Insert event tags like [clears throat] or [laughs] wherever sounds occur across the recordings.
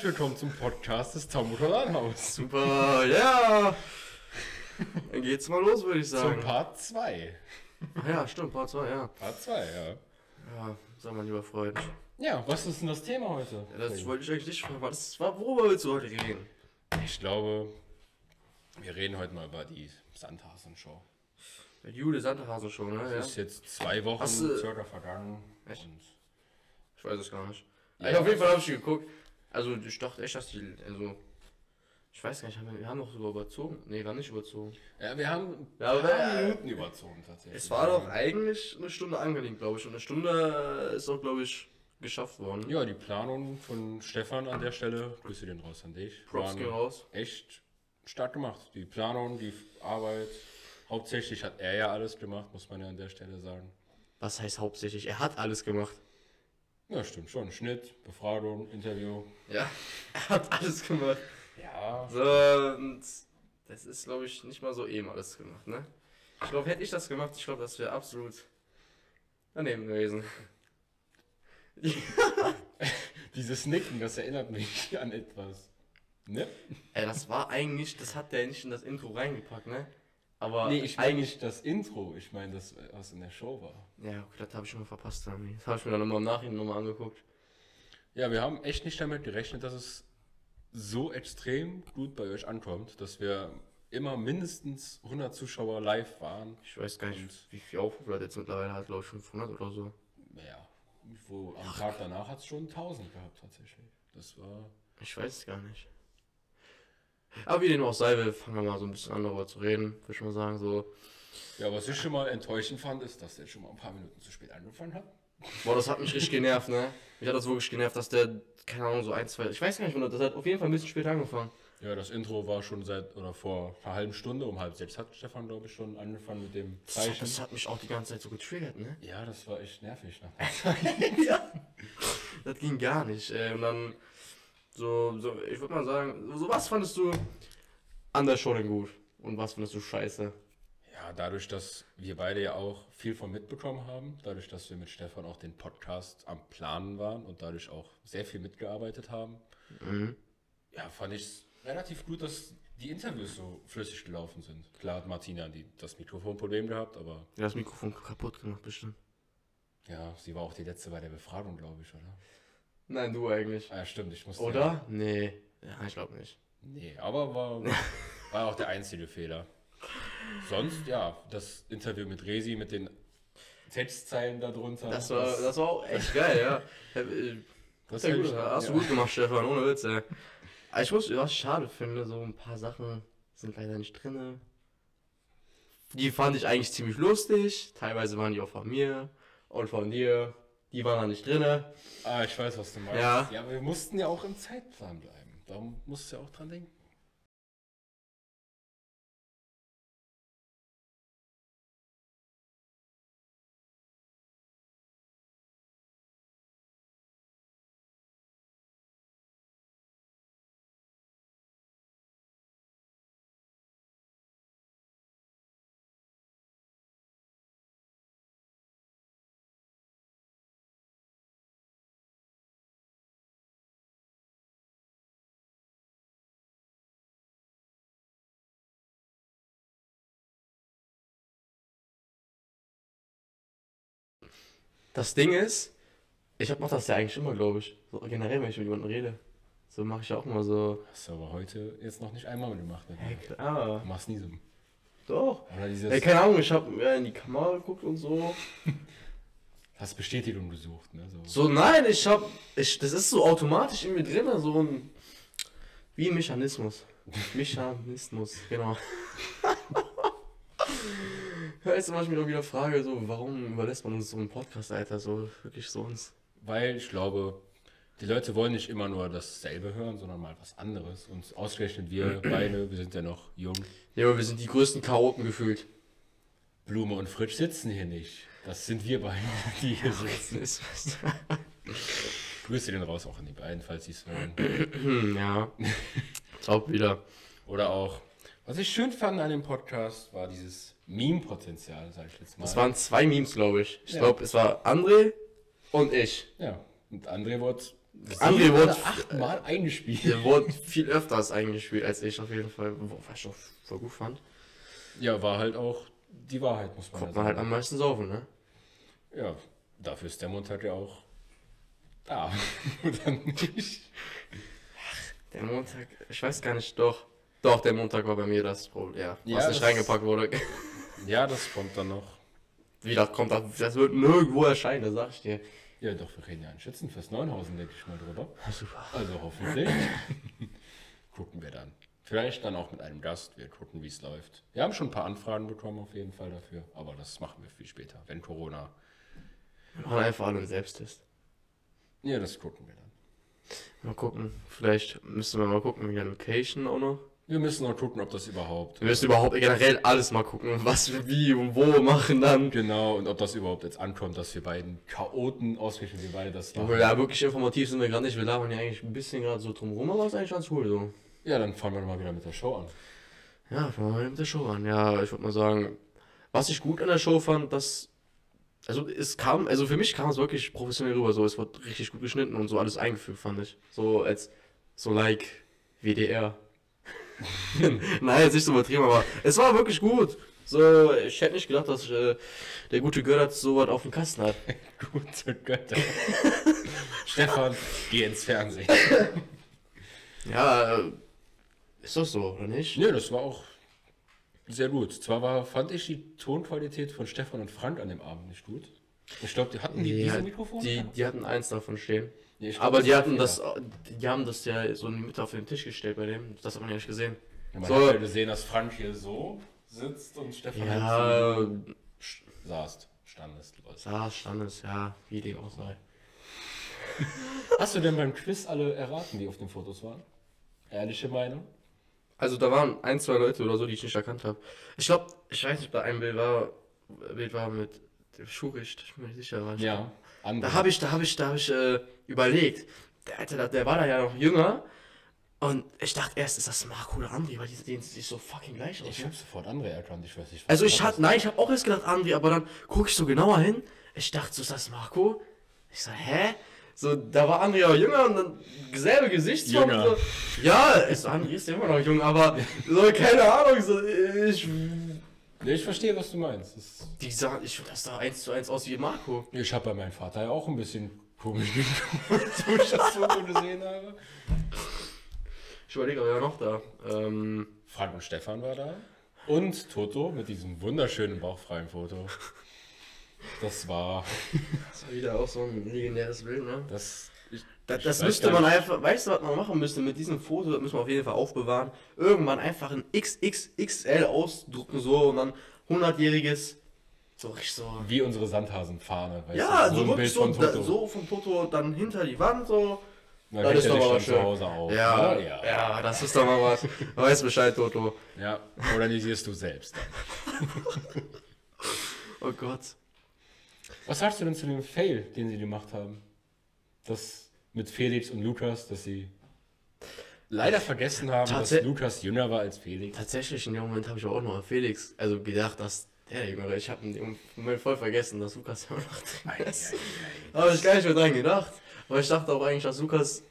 herzlich willkommen zum Podcast des Taumotoranhaus. Super, ja. Dann geht's mal los, würde ich Zum sagen. Part 2. Ach ja, stimmt, Part 2, ja. Part 2, ja. Ja, sag mal, lieber Freund. Ja, was ist denn das Thema heute? Ja, das wollte ich eigentlich nicht fragen. Was war, worüber willst du heute reden? Ich glaube, wir reden heute mal über die Sandhasen-Show. Der Jule Sandhasen schon, ne? Ja. Es ist jetzt zwei Wochen Hast circa vergangen. Echt? Ich weiß es gar nicht. Ja. Ja, auf jeden Fall habe ich geguckt. Also, ich dachte echt, dass die. Also. Ich weiß gar nicht, haben wir, wir haben doch sogar überzogen. Nee, war nicht überzogen. ja, wir haben ein Ja, aber- paar Minuten überzogen tatsächlich. Es war doch eigentlich eine Stunde angelegt, glaube ich. Und eine Stunde ist auch, glaube ich, geschafft worden. Ja, die Planung von Stefan an der Stelle, Grüße den raus an dich, Props gehen raus. echt stark gemacht. Die Planung, die Arbeit, hauptsächlich hat er ja alles gemacht, muss man ja an der Stelle sagen. Was heißt hauptsächlich? Er hat alles gemacht. Ja, stimmt schon. Schnitt, Befragung, Interview. Ja, [laughs] er hat alles gemacht. Ja. So, und das ist, glaube ich, nicht mal so eben alles gemacht, ne? Ich glaube, hätte ich das gemacht, ich glaube, das wäre absolut daneben gewesen. [laughs] Dieses Nicken, das erinnert mich an etwas. Ne? Ey, das war eigentlich, das hat der nicht in das Intro reingepackt, ne? Aber Nee, ich meine nicht das Intro, ich meine das, was in der Show war. Ja, okay, das habe ich schon mal verpasst. Das habe ich mir dann nochmal im Nachhinein nochmal angeguckt. Ja, wir haben echt nicht damit gerechnet, dass es so extrem gut bei euch ankommt, dass wir immer mindestens 100 Zuschauer live waren. Ich weiß gar nicht, Und- wie viel Aufrufe das jetzt mittlerweile hat, glaube ich 500 oder so. Ja, wo am Tag danach hat es schon 1000 gehabt tatsächlich. Das war. Ich weiß es gar nicht. Aber wie dem auch sei, wir fangen mal so ein bisschen an darüber zu reden, würde ich mal sagen. So, Ja, was ich schon mal enttäuschend fand, ist, dass der schon mal ein paar Minuten zu spät angefangen hat. boah, das hat mich richtig genervt, ne? Mich hat das wirklich genervt, dass der, keine Ahnung, so ein, zwei, ich weiß gar nicht, das hat auf jeden Fall ein bisschen später angefangen. Ja, das Intro war schon seit oder vor einer halben Stunde, um halb sechs hat Stefan, glaube ich, schon angefangen mit dem Das, Zeichen. das hat mich auch die ganze Zeit so getriggert, ne? Ja, das war echt nervig. Ne? [laughs] ja. Das ging gar nicht. Ey. Und dann, so, so ich würde mal sagen, so was fandest du an der Show denn gut? Und was fandest du scheiße? Ja, dadurch, dass wir beide ja auch viel von mitbekommen haben, dadurch, dass wir mit Stefan auch den Podcast am Planen waren und dadurch auch sehr viel mitgearbeitet haben, Mhm. ja, fand ich es relativ gut, dass die Interviews so flüssig gelaufen sind. Klar hat Martina die, das Mikrofonproblem gehabt, aber Ja, das Mikrofon kaputt gemacht, bestimmt. ja, sie war auch die letzte bei der Befragung, glaube ich, oder? Nein, du eigentlich. Ah, ja, stimmt, ich musste. Oder? Nee. Ja, ich glaube nicht. Nee, aber war, war auch der einzige Fehler. Sonst, ja, das Interview mit Resi, mit den Textzeilen darunter. Das war, das war auch echt geil, ja. [laughs] Äh, das hätte gut, ich- hast du ja. gut gemacht, Stefan, ohne Witz, ey. Ich muss, was ich schade finde, so ein paar Sachen sind leider nicht drinne. Die fand ich eigentlich ziemlich lustig. Teilweise waren die auch von mir und von dir. Die waren da nicht drinne. Ah, ich weiß, was du meinst. Ja. ja, aber wir mussten ja auch im Zeitplan bleiben. Da musst du ja auch dran denken. Das Ding ist, ich mach das ja eigentlich immer, glaube ich. So generell, wenn ich mit jemandem rede. So mache ich ja auch mal so. Hast du aber heute jetzt noch nicht einmal gemacht. Ne? Hey, klar. Du machst nie so. Doch. Oder dieses, Ey, keine Ahnung, ich habe mir in die Kamera geguckt und so. [laughs] hast Bestätigung gesucht, ne? So. So, nein, ich hab. Ich, das ist so automatisch in mir drin, so ein. Wie ein Mechanismus. [laughs] Mechanismus, genau. [laughs] Weißt du, was ich mich auch wieder frage, so, warum überlässt man uns so einen Podcast, Alter, so wirklich so uns? Weil ich glaube, die Leute wollen nicht immer nur dasselbe hören, sondern mal was anderes. Und ausgerechnet wir [clears throat] beide, wir sind ja noch jung. Ja, aber wir sind die größten Chaoten gefühlt. Blume und Fritsch sitzen hier nicht. Das sind wir beide, [laughs] die hier sitzen. [laughs] Grüße den raus auch an die beiden, falls sie es hören. [clears throat] Ja. [laughs] Top wieder. Oder auch, was ich schön fand an dem Podcast, war dieses Meme-Potenzial, sag ich jetzt mal. Es waren zwei Memes, glaube ich. Ich Ja. glaube, es war André und ich. ja, und André wurde André wurde, achtmal eingespielt. der wurde viel öfters eingespielt als ich auf jeden Fall, was ich auch voll gut fand. Ja, war halt auch die Wahrheit, muss man Kommt ja man halt am meisten saufen, ne? Ja, dafür ist der Montag ja auch da. [laughs] Oder nicht? Der Montag, ich weiß gar nicht, doch. Doch, der Montag war bei mir das Problem, ja. Ja, Was nicht reingepackt wurde. [laughs] Ja, das kommt dann noch. Wie das kommt, das das wird nirgendwo erscheinen, das sag ich dir. Ja, doch, wir reden ja ein Schützenfest Neunhausen, denke ich mal drüber. Super. Also hoffentlich. [laughs] gucken wir dann. Vielleicht dann auch mit einem Gast. Wir gucken, wie es läuft. Wir haben schon ein paar Anfragen bekommen, auf jeden Fall dafür. Aber das machen wir viel später, wenn Corona. Wir machen einfach alle einen Selbsttest. Ja, das gucken wir dann. Mal gucken. Vielleicht müssen wir mal gucken, wegen der Location auch noch. Wir müssen noch gucken, ob das überhaupt. Wir müssen überhaupt generell alles mal gucken, was wir wie und wo machen dann. Genau, und ob das überhaupt jetzt ankommt, dass wir beiden Chaoten ausrichten, wir beide das machen. Ja, wirklich informativ sind wir gerade nicht. Wir labern ja eigentlich ein bisschen gerade so drumherum, aber ist eigentlich ganz cool so. Ja, dann fangen wir mal wieder mit der Show an. Ja, fangen wir mal mit der Show an. Ja, ich würde mal sagen, was ich gut an der Show fand, dass. Also es kam, also für mich kam es wirklich professionell rüber, so es wurde richtig gut geschnitten und so alles eingefügt, fand ich. So als so like WDR. [laughs] Nein, jetzt nicht so übertrieben, aber es war wirklich gut. So, ich hätte nicht gedacht, dass äh, der gute Götter so was auf dem Kasten hat. [laughs] Gute Götter. [laughs] Stefan, geh ins Fernsehen. Ja, äh, ist doch so, oder nicht? Ne, das war auch sehr gut. Zwar war, fand ich die Tonqualität von Stefan und Frank an dem Abend nicht gut. Ich glaube, die hatten die Ja, diese Mikrofone? Die, die hatten eins davon stehen. Nee, glaub, Aber die hatten das, die haben das ja so in die Mitte auf den Tisch gestellt bei dem. Das hat man ja nicht gesehen. Ja, man so- hat ja gesehen, dass Frank hier so sitzt und Stefan Ja, halt so saß. Standest. saß, stand es, ja, wie dem auch sei. Hast du denn beim Quiz alle erraten, die auf den Fotos waren? Ehrliche Meinung? Also da waren ein, zwei Leute oder so, die ich nicht erkannt habe. Ich glaube, ich weiß nicht, ob da ein Bild war, Bild war mit dem Schuhricht, ich bin mir nicht sicher. War ich Ja. Andere. Da habe ich, da habe ich, da habe ich äh, überlegt. Der, Alter, der war da ja noch jünger. Und ich dachte erst, ist das Marco oder André, weil die sehen sich so fucking gleich aus. ich ne? habe sofort andere erkannt. Ich weiß nicht, was Also ich hatte, nein, ich habe auch erst gedacht André, aber dann gucke ich so genauer hin. Ich dachte, so ist das Marco? Ich so, hä? So, da war André auch jünger und dann selbe Gesichtsform. Jünger. So, ja, ist, André ist ja immer noch jung, aber so, keine Ahnung, so, ich, Nee, ich verstehe, was du meinst. Das die sah, ich das sah eins zu eins aus wie Marco. Ich habe bei meinem Vater ja auch ein bisschen komisch geguckt, wo ich das [laughs] Foto gesehen habe. Ich überlege, aber ja noch da. Ähm, Frank und Stefan war da. Und Toto mit diesem wunderschönen bauchfreien Foto. Das war. das war wieder auch so ein legendäres Bild, ne? Das, Das, das müsste man einfach, weißt du, was man machen müsste mit diesem Foto, das müssen wir auf jeden Fall aufbewahren. Irgendwann einfach ein XXXL ausdrucken so und dann 100-jähriges, so richtig so. Wie unsere Sandhasenfahne. Weißt Ja, du? so ein wirklich Bild so, von da, Toto. so vom Foto dann hinter die Wand so. Dann das ist doch aber dann schön. zu Hause auf. Ja, ne? ja, ja. das ist doch mal was. Weiß Bescheid, Toto. ja. Organisierst du selbst. Dann. [laughs] Oh Gott. Was sagst du denn zu dem Fail, den sie gemacht haben? Das mit Felix und Lukas, dass sie leider vergessen haben, dass Lukas jünger war als Felix. Tatsächlich, in dem Moment habe ich auch noch an Felix, also gedacht, dass der Jüngere, ich habe in dem Moment voll vergessen, dass Lukas ja noch drin ist. Habe ich gar nicht mehr dran gedacht. Aber ich dachte auch eigentlich, dass Lukas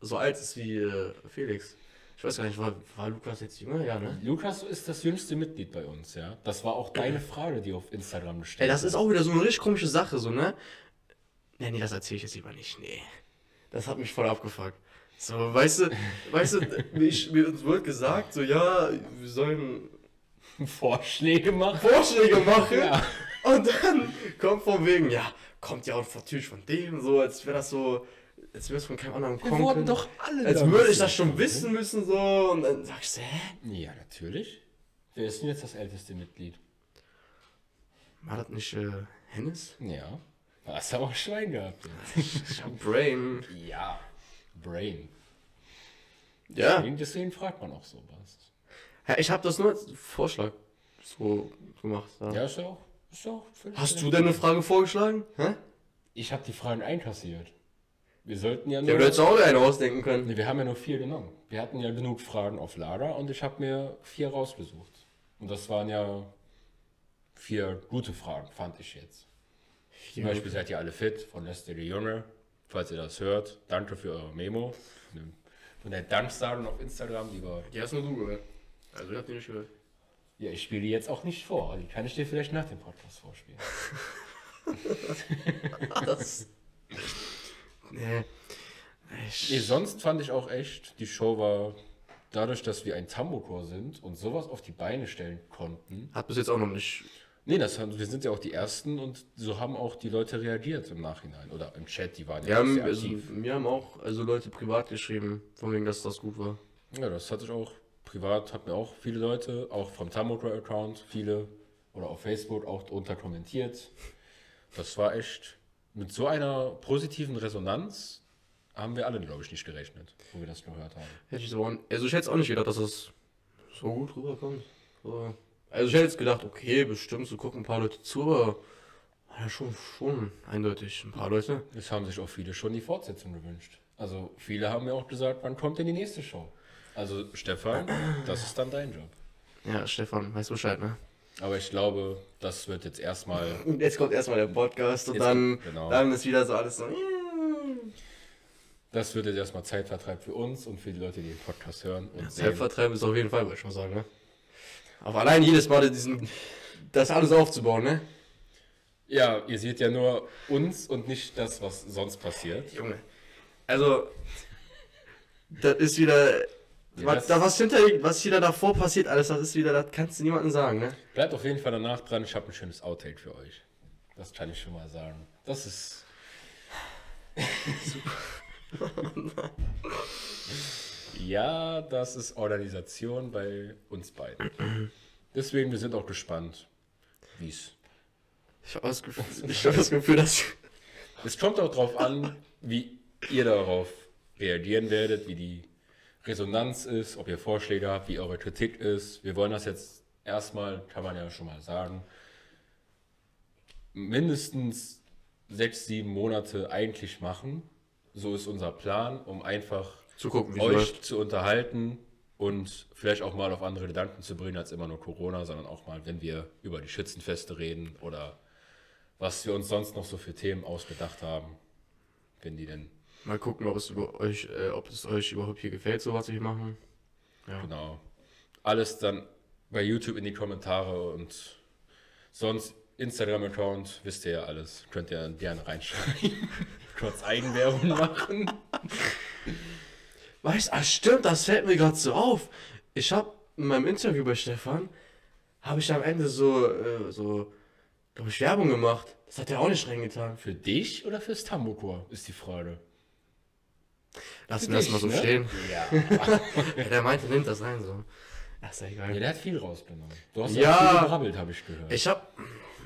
so alt ist wie äh, Felix. Ich weiß gar nicht, war, war Lukas jetzt jünger? Ja, ne? Lukas ist das jüngste Mitglied bei uns, ja. Das war auch deine Frage, die auf Instagram Ey, gestellt das ist wurde. auch wieder so eine richtig komische Sache, so, ne? Nee, nee, das erzähle ich jetzt lieber nicht. Nee. Das hat mich voll abgefuckt. So, weißt du, weißt du, mir, ich- mir uns wird gesagt, so, ja, wir sollen Vorschläge machen. Vorschläge machen. Ja. Und dann kommt von wegen, ja, kommt ja auch natürlich von dem, so, als wäre das so, als wäre es von keinem anderen Wir kommen wurden können. doch alle Als würde ich das schon wissen müssen, so, und dann sag ich so, hä? Ja, natürlich. Wer ist denn jetzt das älteste Mitglied? War das nicht äh, Hennes? Ja. Hast du auch Schwein gehabt. Brain. ja. Brain. Ja. Deswegen, deswegen fragt man auch sowas. ja ich habe das nur als Vorschlag so gemacht. Ja. Ja, ist ja auch. Ist ja auch Hast du denn eine Frage vorgeschlagen? Hä? Ich habe die Fragen einkassiert. Wir sollten ja Ja, nur. du hättest auch eine ausdenken können. Nee, wir haben ja nur vier genommen. Wir hatten ja genug Fragen auf Lager und ich habe mir vier rausgesucht. Und das waren ja vier gute Fragen, fand ich jetzt. Zum Beispiel seid ihr alle fit von Lester die Junge. falls ihr das hört, danke für eure Memo. Von der Danksagung auf Instagram, lieber. Die hast nur du gehört. Also ich hab die nicht gehört. Ja, ich spiele die jetzt auch nicht vor. Die kann ich dir vielleicht nach dem Podcast vorspielen. das. Nee. Ich, Nee, sonst fand ich auch echt, die Show war dadurch, dass wir ein Tambourchor sind und sowas auf die Beine stellen konnten. hat bis jetzt auch noch nicht. Nee, das haben, wir sind ja auch die Ersten und so haben auch die Leute reagiert im Nachhinein oder im Chat, die waren Wir ja haben, sehr also, aktiv. mir haben auch also Leute privat geschrieben, von wegen, dass das gut war. Ja, das hatte ich auch privat, hat mir auch viele Leute, auch vom Tambourchor-Account, viele oder auf Facebook auch drunter kommentiert. Das war echt mit so einer positiven Resonanz haben wir alle, glaube ich, nicht gerechnet, wo wir das gehört haben. Hätte ich aber auch, also ich hätte es auch nicht gedacht, dass das so gut rüberkommt. So. Also ich hätte jetzt gedacht, okay, bestimmt, so gucken ein paar Leute zu, aber ja schon, schon eindeutig ein paar Leute. Es haben sich auch viele schon die Fortsetzung gewünscht. Also viele haben mir auch gesagt, wann kommt denn die nächste Show? Also Stefan, das ist dann dein Job. Ja, Stefan, weißt Bescheid, ne? Aber ich glaube, das wird jetzt erstmal. Und [laughs] jetzt kommt erstmal der Podcast und Jetzt dann, kommt- genau. dann ist wieder so alles so. Das wird jetzt erstmal Zeitvertreib für uns und für die Leute, die den Podcast hören und sehen. Zeitvertreib ist auf jeden Fall, würde ich mal sagen, ne? Aber allein jedes Mal diesen, das alles aufzubauen, ne? Ja, ihr seht ja nur uns und nicht das, was sonst passiert. Junge. Also, das ist wieder. Ja, was, da, was, hinter, was wieder davor passiert, alles, das ist wieder, das kannst du niemandem sagen, ne? Bleibt auf jeden Fall danach dran, ich habe ein schönes Outtake für euch. Das kann ich schon mal sagen. Das ist. [laughs] [laughs] ja, das ist Organisation bei uns beiden. Deswegen, wir sind auch gespannt, wie es. Ich habe das, hab das Gefühl, dass. Es kommt auch darauf an, wie ihr darauf reagieren werdet, wie die Resonanz ist, ob ihr Vorschläge habt, wie eure Kritik ist. Wir wollen das jetzt erstmal, kann man ja schon mal sagen, mindestens sechs, sieben Monate eigentlich machen. So ist unser Plan, um einfach Zu gucken, euch läuft. zu unterhalten und vielleicht auch mal auf andere Gedanken zu bringen als immer nur Corona, sondern auch mal, wenn wir über die Schützenfeste reden oder was wir uns sonst noch so für Themen ausgedacht haben, wenn die denn Mal gucken, ob es, über euch, äh, ob es euch überhaupt hier gefällt, so was wir machen. Ja. genau alles dann bei YouTube in die Kommentare und sonst Instagram-Account, wisst ihr ja alles, könnt ihr gerne reinschreiben. [laughs] Kurz Eigenwerbung machen. Weißt du, ah, stimmt, das fällt mir gerade so auf. Ich habe in meinem Interview bei Stefan, habe ich am Ende so, äh, so, glaube ich, Werbung gemacht. Das hat er auch nicht reingetan. Für dich oder fürs Tambourchor, ist die Frage. Lass Für mir das dich, mal so ne? stehen. Ja. [laughs] Ja, der meinte, nimmt das rein so. Ja, ist ja ja, egal. der hat viel rausgenommen. Du hast Ja. ja viel gebrabbelt, habe ich gehört. Ich hab,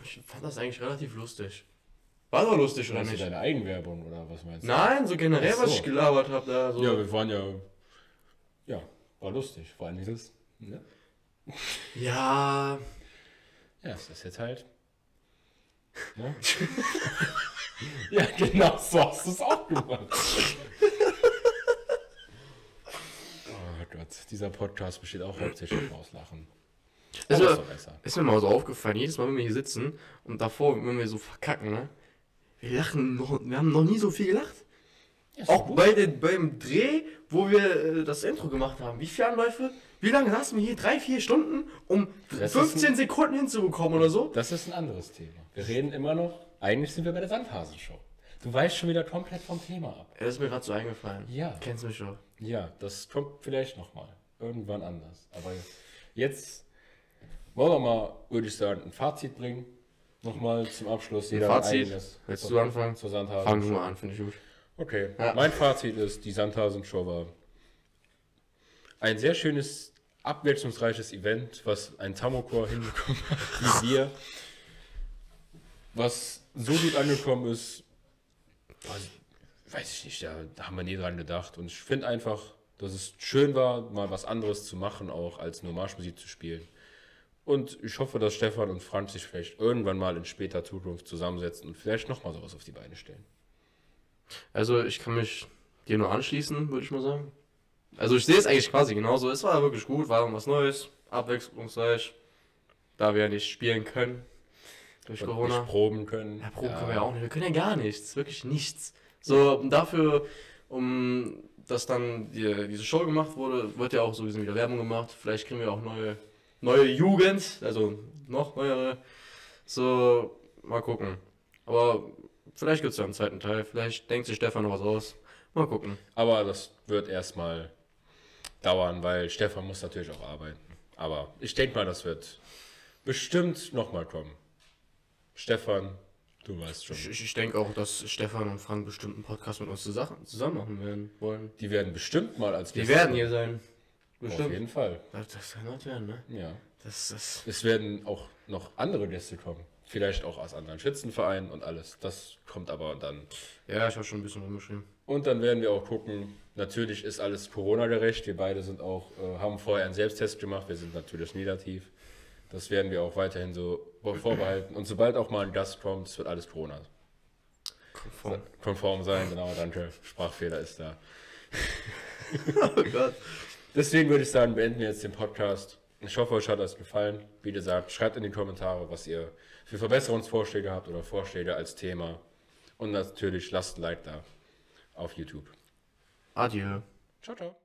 ich fand das eigentlich relativ lustig. War doch lustig, oder du nicht? deine Eigenwerbung oder was meinst du? Nein, so generell, Ach was so. ich gelabert habe da. So. Ja, wir waren ja. Ja, war lustig. Vor allem dieses. Ne? ja, [laughs] Ja, es ist jetzt halt. Ne? [laughs] ja, genau so hast du es auch gemacht. oh Gott, dieser Podcast besteht auch hauptsächlich aus Lachen. ist Aber ist mir, ist mir mal so aufgefallen, jedes Mal, wenn wir hier sitzen und davor, wenn wir so verkacken, ne? Wir lachen noch, wir haben noch nie so viel gelacht. Ja, Auch bei den, beim Dreh, wo wir äh, das Intro gemacht haben. Wie viele Anläufe? Wie lange saßen wir hier? Drei, vier Stunden, um Das ist 15 ein- Sekunden hinzubekommen oder so? Das ist ein anderes Thema. Wir reden immer noch. Eigentlich sind wir bei der Sandhasenshow. Du weichst schon wieder komplett vom Thema ab. Das ist mir gerade so eingefallen. Ja. Kennst mich schon. Ja, das kommt vielleicht nochmal. Irgendwann anders. Aber jetzt wollen wir mal, würde ich sagen, ein Fazit bringen. Nochmal zum Abschluss. Ein Fazit? eigenes. Willst du anfangen? Zur Sandhasen. Fang du mal an, finde ich gut. Okay, Ja. mein Fazit ist, die Sandhasen-Show war ein sehr schönes, abwechslungsreiches Event, was ein Tamokor hinbekommen hat, [laughs] wie wir. Was so gut angekommen ist, weiß, ich nicht, da, da haben wir nie dran gedacht. Und ich finde einfach, dass es schön war, mal was anderes zu machen, auch als nur Marschmusik zu spielen. Und ich hoffe, dass Stefan und Franz sich vielleicht irgendwann mal in später Zukunft zusammensetzen und vielleicht nochmal sowas auf die Beine stellen. Also ich kann mich dir nur anschließen, würde ich mal sagen. Also ich sehe es eigentlich quasi genauso. Es war wirklich gut, war was Neues, abwechslungsreich. Da wir ja nicht spielen können durch Und Corona. nicht proben können. Ja, Proben können wir ja auch nicht. Wir können ja gar nichts, wirklich nichts. So, dafür, um dass dann die, diese Show gemacht wurde, wird ja auch so ein bisschen wieder Werbung gemacht. Vielleicht kriegen wir auch neue, neue Jugend, also noch neuere. So, mal gucken. Aber vielleicht gibt es ja einen zweiten Teil. Vielleicht denkt sich Stefan noch was aus. Mal gucken. Aber das wird erstmal dauern, weil Stefan muss natürlich auch arbeiten. Aber ich denke mal, das wird bestimmt nochmal kommen. Stefan, du weißt schon. Ich, ich denke auch, dass Stefan und Frank bestimmt einen Podcast mit uns zusammen, zusammen machen werden wollen. Die werden bestimmt mal als Die Gäste werden kommen. hier sein. Auf Bestimmt. jeden Fall. Das, das kann nicht werden, ne? Ja. Das, das. Es werden auch noch andere Gäste kommen. Vielleicht auch aus anderen Schützenvereinen und alles. Das kommt aber dann. Ja, ich habe schon ein bisschen rumgeschrieben. Und dann werden wir auch gucken. Natürlich ist alles Corona-gerecht. Wir beide sind auch, äh, haben vorher einen Selbsttest gemacht. Wir sind natürlich negativ. Das werden wir auch weiterhin so vorbehalten. Und sobald auch mal ein Gast kommt, es wird alles Corona Konform. konform sein. Genau, danke. Sprachfehler ist da. [laughs] Oh Gott. Deswegen würde ich sagen, beenden wir jetzt den Podcast. Ich hoffe, euch hat das gefallen. Wie gesagt, schreibt in die Kommentare, was ihr für Verbesserungsvorschläge habt oder Vorschläge als Thema. Und natürlich lasst ein Like da auf YouTube. Adieu. Ciao, ciao.